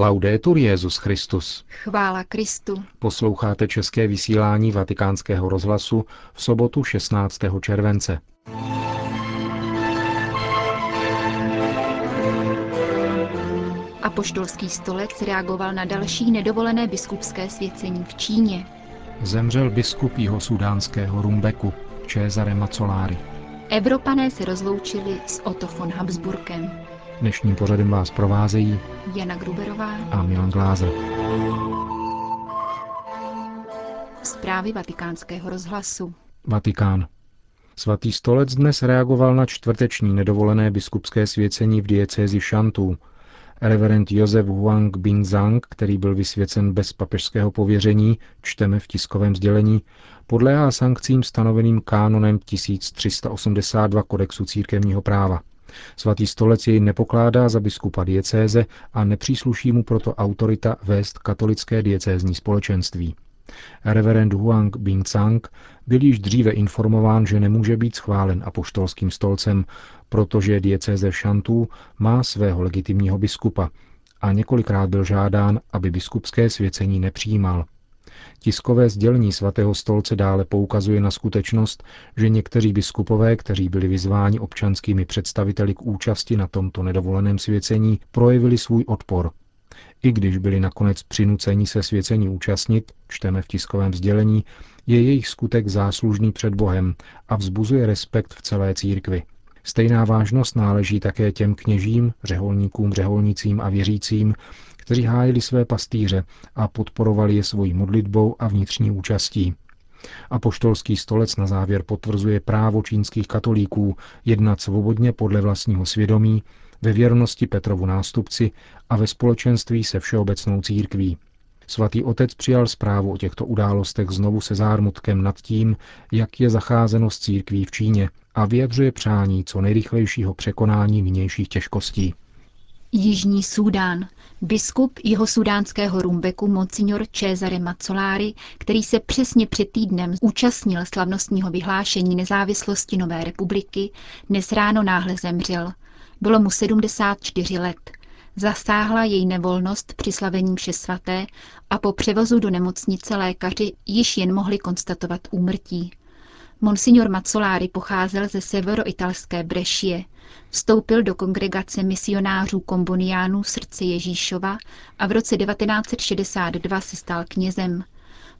Laudetur Jezus Christus. Chvála Kristu. Posloucháte české vysílání Vatikánského rozhlasu v sobotu 16. července. Apoštolský stolec reagoval na další nedovolené biskupské svěcení v Číně. Zemřel biskup sudánského Rumbeku, Cesare Mazzolári. Evropané se rozloučili s Otto von Habsburkem. Dnešním pořadem vás provázejí Jana Gruberová a Milan Glázer. Zprávy vatikánského rozhlasu. Vatikán. Svatý stolec dnes reagoval na čtvrteční nedovolené biskupské svěcení v diecézi Šantů. Reverend Josef Huang Binzang, který byl vysvěcen bez papežského pověření, čteme v tiskovém sdělení, podléhá sankcím stanoveným kánonem 1382 kodexu církevního práva. Svatý stolec jej nepokládá za biskupa diecéze a nepřísluší mu proto autorita vést katolické diecézní společenství. Reverend Huang Bingcang byl již dříve informován, že nemůže být schválen apoštolským stolcem, protože diecéze Šantů má svého legitimního biskupa a několikrát byl žádán, aby biskupské svěcení nepřijímal. Tiskové sdělení svatého stolce dále poukazuje na skutečnost, že někteří biskupové, kteří byli vyzváni občanskými představiteli k účasti na tomto nedovoleném svěcení, projevili svůj odpor. I když byli nakonec přinuceni se svěcení účastnit, čteme v tiskovém sdělení, je jejich skutek záslužný před Bohem a vzbuzuje respekt v celé církvi. Stejná vážnost náleží také těm kněžím, řeholníkům, řeholnicím a věřícím, kteří hájili své pastýře a podporovali je svojí modlitbou a vnitřní účastí. Apoštolský stolec na závěr potvrzuje právo čínských katolíků jednat svobodně podle vlastního svědomí, ve věrnosti Petrovu nástupci a ve společenství se všeobecnou církví. Svatý otec přijal zprávu o těchto událostech znovu se zármutkem nad tím, jak je zacházeno s církví v Číně a vyjadřuje přání co nejrychlejšího překonání vnějších těžkostí. Jižní Súdán. Biskup jeho sudánského Rumbeku Monsignor Cesare Mazzolári, který se přesně před týdnem účastnil slavnostního vyhlášení nezávislosti Nové republiky, dnes ráno náhle zemřel. Bylo mu 74 let. Zastáhla její nevolnost při slavení vše svaté a po převozu do nemocnice lékaři již jen mohli konstatovat úmrtí. Monsignor Mazzolári pocházel ze severoitalské Brešie. Vstoupil do kongregace misionářů komboniánů srdce Ježíšova a v roce 1962 se stal knězem.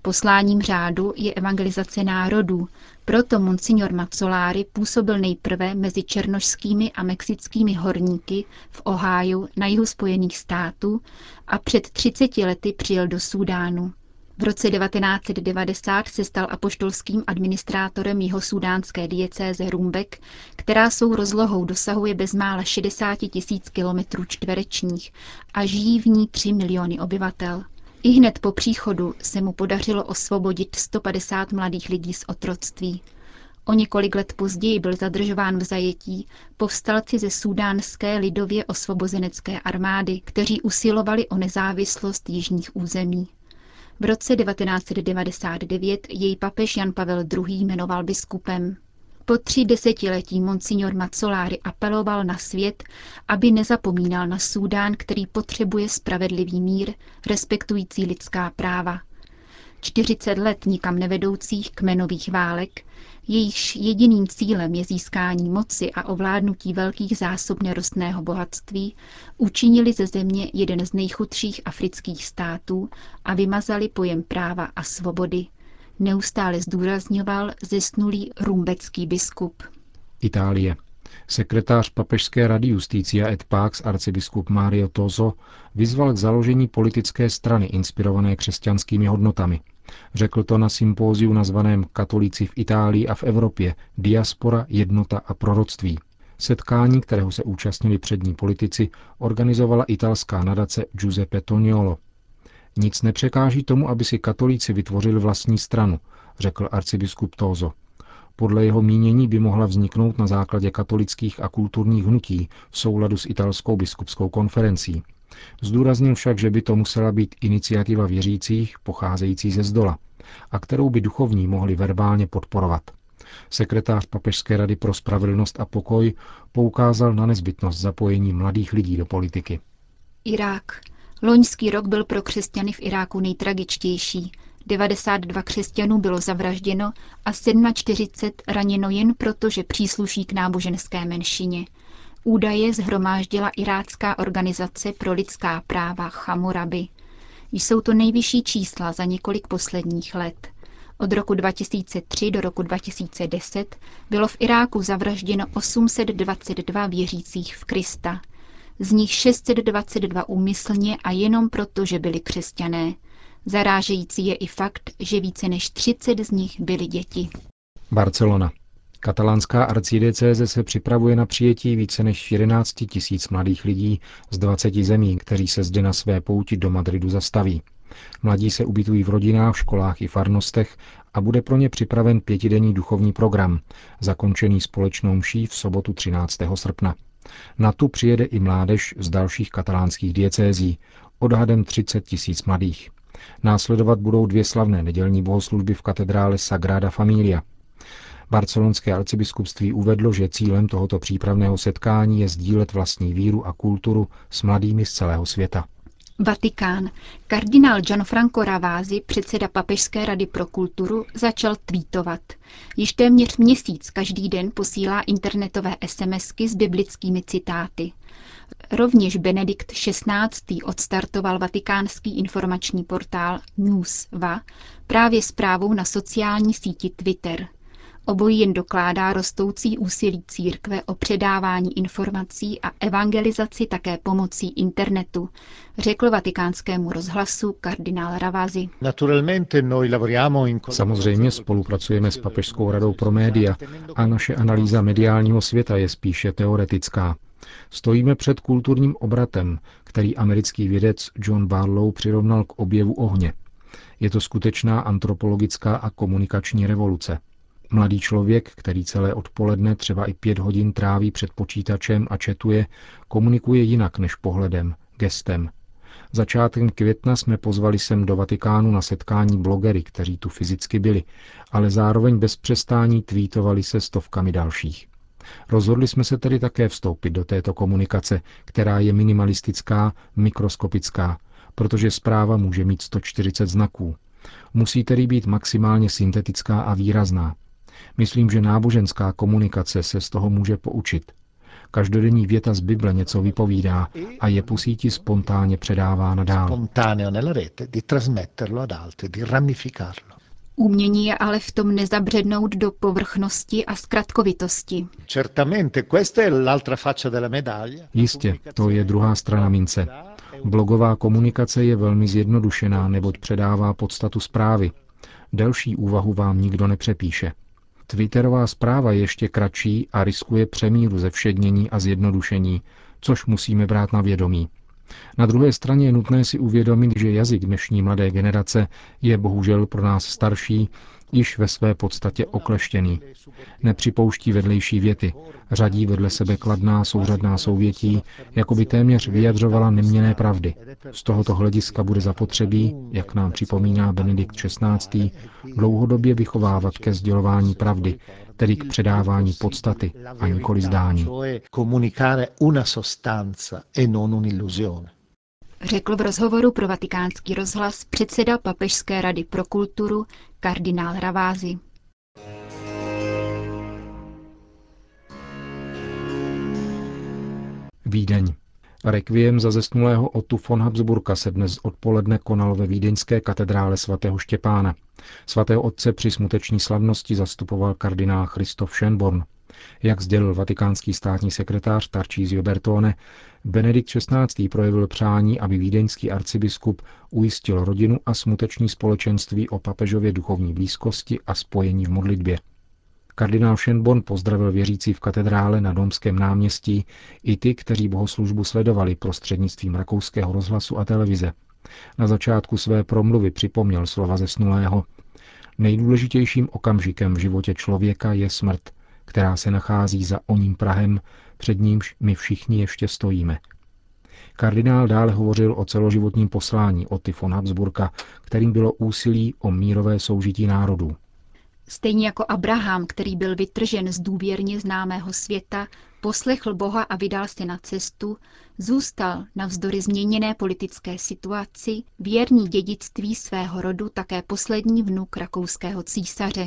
Posláním řádu je evangelizace národů, proto monsignor Mazzolári působil nejprve mezi černošskými a mexickými horníky v Ohiu na jihu Spojených států a před 30 lety přijel do Súdánu. V roce 1990 se stal apoštolským administrátorem jeho sudánské diecéze Rumbek, která svou rozlohou dosahuje bezmála 60 tisíc kilometrů čtverečních a žijí v ní 3 miliony obyvatel. Hned po příchodu se mu podařilo osvobodit 150 mladých lidí z otroctví. O několik let později byl zadržován v zajetí povstalci ze sudánské lidově osvobozenecké armády, kteří usilovali o nezávislost jižních území. V roce 1999 jej papež Jan Pavel II. jmenoval biskupem. Po tři desetiletí monsignor Mazzolári apeloval na svět, aby nezapomínal na Súdán, který potřebuje spravedlivý mír, respektující lidská práva. 40 let nikam nevedoucích kmenových válek, jejichž jediným cílem je získání moci a ovládnutí velkých zásob nerostného bohatství, učinili ze země jeden z nejchudších afrických států a vymazali pojem práva a svobody – neustále zdůrazňoval zesnulý rumbecký biskup. Itálie. Sekretář papežské rady Justícia et Pax arcibiskup Mario Tozo vyzval k založení politické strany inspirované křesťanskými hodnotami. Řekl to na sympóziu nazvaném Katolíci v Itálii a v Evropě, diaspora, jednota a proroctví. Setkání, kterého se účastnili přední politici, organizovala italská nadace Giuseppe Toniolo. Nic nepřekáží tomu, aby si katolíci vytvořili vlastní stranu, řekl arcibiskup Tózo. Podle jeho mínění by mohla vzniknout na základě katolických a kulturních hnutí v souladu s italskou biskupskou konferencí. Zdůraznil však, že by to musela být iniciativa věřících, pocházející ze zdola, a kterou by duchovní mohli verbálně podporovat. Sekretář Papežské rady pro spravedlnost a pokoj poukázal na nezbytnost zapojení mladých lidí do politiky. Irák. Loňský rok byl pro křesťany v Iráku nejtragičtější. 92 křesťanů bylo zavražděno a 47 raněno jen proto, že přísluší k náboženské menšině. Údaje zhromáždila irácká organizace pro lidská práva Chamurabi. Jsou to nejvyšší čísla za několik posledních let. Od roku 2003 do roku 2010 bylo v Iráku zavražděno 822 věřících v Krista. Z nich 622 úmyslně a jenom proto, že byli křesťané. Zarážející je i fakt, že více než 30 z nich byly děti. Barcelona. Katalánská arcidiecéze se připravuje na přijetí více než 11 tisíc mladých lidí z 20 zemí, kteří se zde na své pouti do Madridu zastaví. Mladí se ubytují v rodinách, školách i farnostech a bude pro ně připraven pětidenní duchovní program, zakončený společnou mší v sobotu 13. srpna. Na tu přijede i mládež z dalších katalánských diecézí, odhadem 30 tisíc mladých. Následovat budou dvě slavné nedělní bohoslužby v katedrále Sagrada Familia. Barcelonské arcibiskupství uvedlo, že cílem tohoto přípravného setkání je sdílet vlastní víru a kulturu s mladými z celého světa. Vatikán. Kardinál Gianfranco Ravázi, předseda Papežské rady pro kulturu, začal tweetovat. Již téměř měsíc každý den posílá internetové SMSky s biblickými citáty. Rovněž Benedikt XVI. odstartoval vatikánský informační portál Newsva právě zprávou na sociální síti Twitter – Obojí jen dokládá rostoucí úsilí církve o předávání informací a evangelizaci také pomocí internetu, řekl vatikánskému rozhlasu kardinál Ravazi. Samozřejmě spolupracujeme s Papežskou radou pro média a naše analýza mediálního světa je spíše teoretická. Stojíme před kulturním obratem, který americký vědec John Barlow přirovnal k objevu ohně. Je to skutečná antropologická a komunikační revoluce – Mladý člověk, který celé odpoledne třeba i pět hodin tráví před počítačem a četuje, komunikuje jinak než pohledem, gestem. Začátkem května jsme pozvali sem do Vatikánu na setkání blogery, kteří tu fyzicky byli, ale zároveň bez přestání tweetovali se stovkami dalších. Rozhodli jsme se tedy také vstoupit do této komunikace, která je minimalistická, mikroskopická, protože zpráva může mít 140 znaků. Musí tedy být maximálně syntetická a výrazná, Myslím, že náboženská komunikace se z toho může poučit. Každodenní věta z Bible něco vypovídá a je po síti spontánně předávána dál. Umění je ale v tom nezabřednout do povrchnosti a zkratkovitosti. Jistě, to je druhá strana mince. Blogová komunikace je velmi zjednodušená, neboť předává podstatu zprávy. Delší úvahu vám nikdo nepřepíše. Twitterová zpráva je ještě kratší a riskuje přemíru ze všednění a zjednodušení, což musíme brát na vědomí. Na druhé straně je nutné si uvědomit, že jazyk dnešní mladé generace je bohužel pro nás starší již ve své podstatě okleštěný. Nepřipouští vedlejší věty, řadí vedle sebe kladná souřadná souvětí, jako by téměř vyjadřovala neměné pravdy. Z tohoto hlediska bude zapotřebí, jak nám připomíná Benedikt XVI., dlouhodobě vychovávat ke sdělování pravdy, tedy k předávání podstaty a nikoli zdání. Řekl v rozhovoru pro vatikánský rozhlas předseda Papežské rady pro kulturu kardinál Ravázi. Vídeň. Rekviem za zesnulého Ottu von Habsburka se dnes odpoledne konal ve vídeňské katedrále svatého Štěpána. Svatého otce při smuteční slavnosti zastupoval kardinál Christoph Schönborn. Jak sdělil vatikánský státní sekretář Tarcísio Bertone, Benedikt XVI. projevil přání, aby vídeňský arcibiskup ujistil rodinu a smuteční společenství o papežově duchovní blízkosti a spojení v modlitbě. Kardinál Schönborn pozdravil věřící v katedrále na Domském náměstí i ty, kteří bohoslužbu sledovali prostřednictvím rakouského rozhlasu a televize. Na začátku své promluvy připomněl slova zesnulého. Nejdůležitějším okamžikem v životě člověka je smrt, která se nachází za oním Prahem, před nímž my všichni ještě stojíme. Kardinál dále hovořil o celoživotním poslání Oty von Habsburka, kterým bylo úsilí o mírové soužití národů. Stejně jako Abraham, který byl vytržen z důvěrně známého světa, poslechl Boha a vydal se na cestu, zůstal navzdory změněné politické situaci věrný dědictví svého rodu také poslední vnuk rakouského císaře.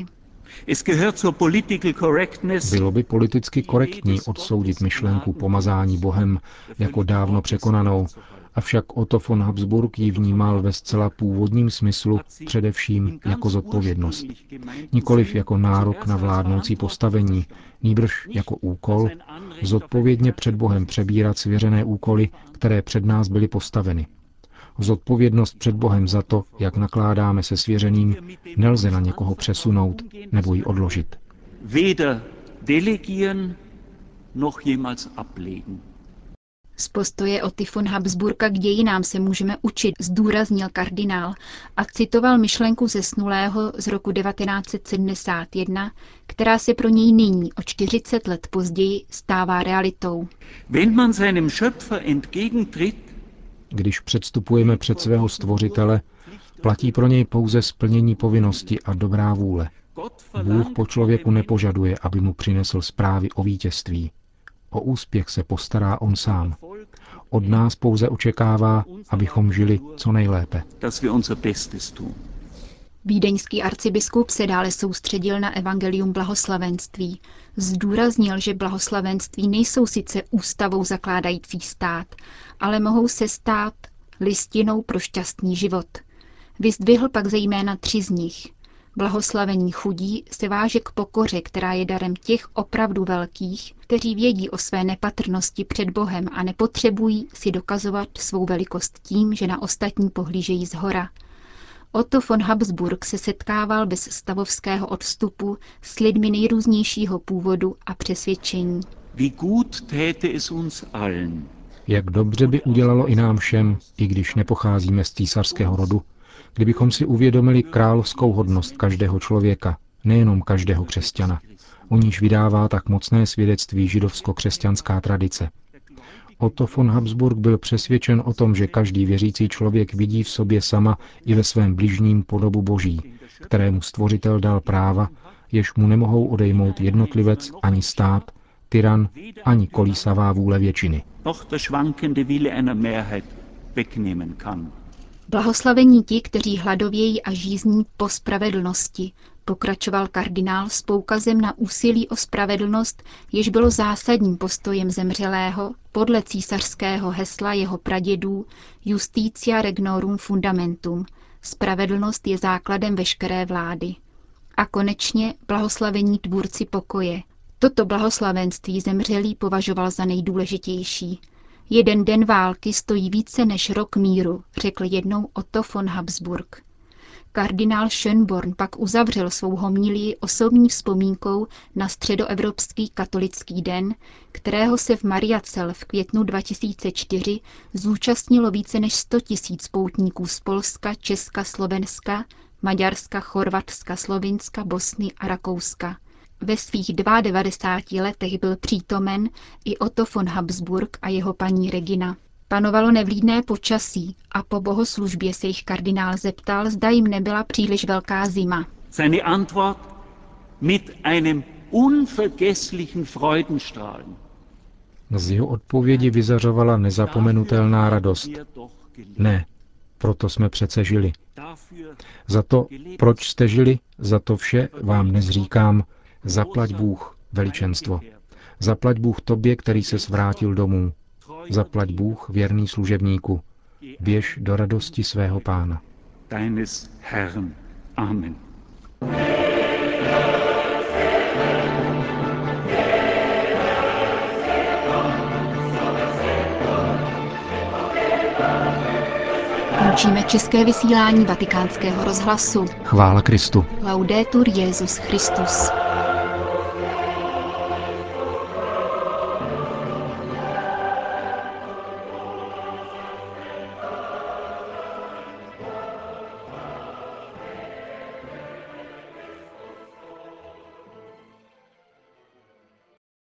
Bylo by politicky korektní odsoudit myšlenku pomazání Bohem jako dávno překonanou, avšak Otto von Habsburg ji vnímal ve zcela původním smyslu především jako zodpovědnost. Nikoliv jako nárok na vládnoucí postavení, nýbrž jako úkol zodpovědně před Bohem přebírat svěřené úkoly, které před nás byly postaveny. Zodpovědnost před Bohem za to, jak nakládáme se svěřeným, nelze na někoho přesunout nebo ji odložit. Weder delegieren noch jemals ablegen. Z postoje Oty von Habsburka k dějinám se můžeme učit, zdůraznil kardinál a citoval myšlenku zesnulého z roku 1971, která se pro něj nyní o 40 let později stává realitou. Wenn man seinem Schöpfer entgegentritt, když předstupujeme před svého stvořitele, platí pro něj pouze splnění povinnosti a dobrá vůle. Bůh po člověku nepožaduje, aby mu přinesl zprávy o vítězství. O úspěch se postará on sám. Od nás pouze očekává, abychom žili co nejlépe. Vídeňský arcibiskup se dále soustředil na evangelium blahoslavenství. Zdůraznil, že blahoslavenství nejsou sice ústavou zakládající stát, ale mohou se stát listinou pro šťastný život. Vyzdvihl pak zejména tři z nich. Blahoslavení chudí se váže k pokoře, která je darem těch opravdu velkých, kteří vědí o své nepatrnosti před Bohem a nepotřebují si dokazovat svou velikost tím, že na ostatní pohlížejí z hora. Otto von Habsburg se setkával bez stavovského odstupu s lidmi nejrůznějšího původu a přesvědčení. Jak dobře by udělalo i nám všem, i když nepocházíme z císařského rodu, kdybychom si uvědomili královskou hodnost každého člověka, nejenom každého křesťana, o níž vydává tak mocné svědectví židovsko-křesťanská tradice. Otto von Habsburg byl přesvědčen o tom, že každý věřící člověk vidí v sobě sama i ve svém bližním podobu Boží, kterému stvořitel dal práva, jež mu nemohou odejmout jednotlivec ani stát, tyran ani kolísavá vůle většiny. Blahoslavení ti, kteří hladovějí a žízní po spravedlnosti, pokračoval kardinál s poukazem na úsilí o spravedlnost, jež bylo zásadním postojem zemřelého podle císařského hesla jeho pradědů Justitia regnorum fundamentum. Spravedlnost je základem veškeré vlády. A konečně blahoslavení tvůrci pokoje. Toto blahoslavenství zemřelý považoval za nejdůležitější – Jeden den války stojí více než rok míru, řekl jednou Otto von Habsburg. Kardinál Schönborn pak uzavřel svou homilii osobní vzpomínkou na středoevropský katolický den, kterého se v Mariacel v květnu 2004 zúčastnilo více než 100 tisíc poutníků z Polska, Česka, Slovenska, Maďarska, Chorvatska, Slovinska, Bosny a Rakouska. Ve svých 92 letech byl přítomen i Otto von Habsburg a jeho paní Regina. Panovalo nevlídné počasí a po bohoslužbě se jich kardinál zeptal, zda jim nebyla příliš velká zima. Seine Antwort mit einem unvergesslichen Freudenstrahlen. Z jeho odpovědi vyzařovala nezapomenutelná radost. Ne, proto jsme přece žili. Za to, proč jste žili, za to vše vám dnes říkám, Zaplať Bůh, veličenstvo. Zaplať Bůh tobě, který se svrátil domů. Zaplať Bůh, věrný služebníku. Běž do radosti svého pána. Deines Herrn. Amen. Končíme české vysílání vatikánského rozhlasu. Chvála Kristu. Laudetur Jezus Christus.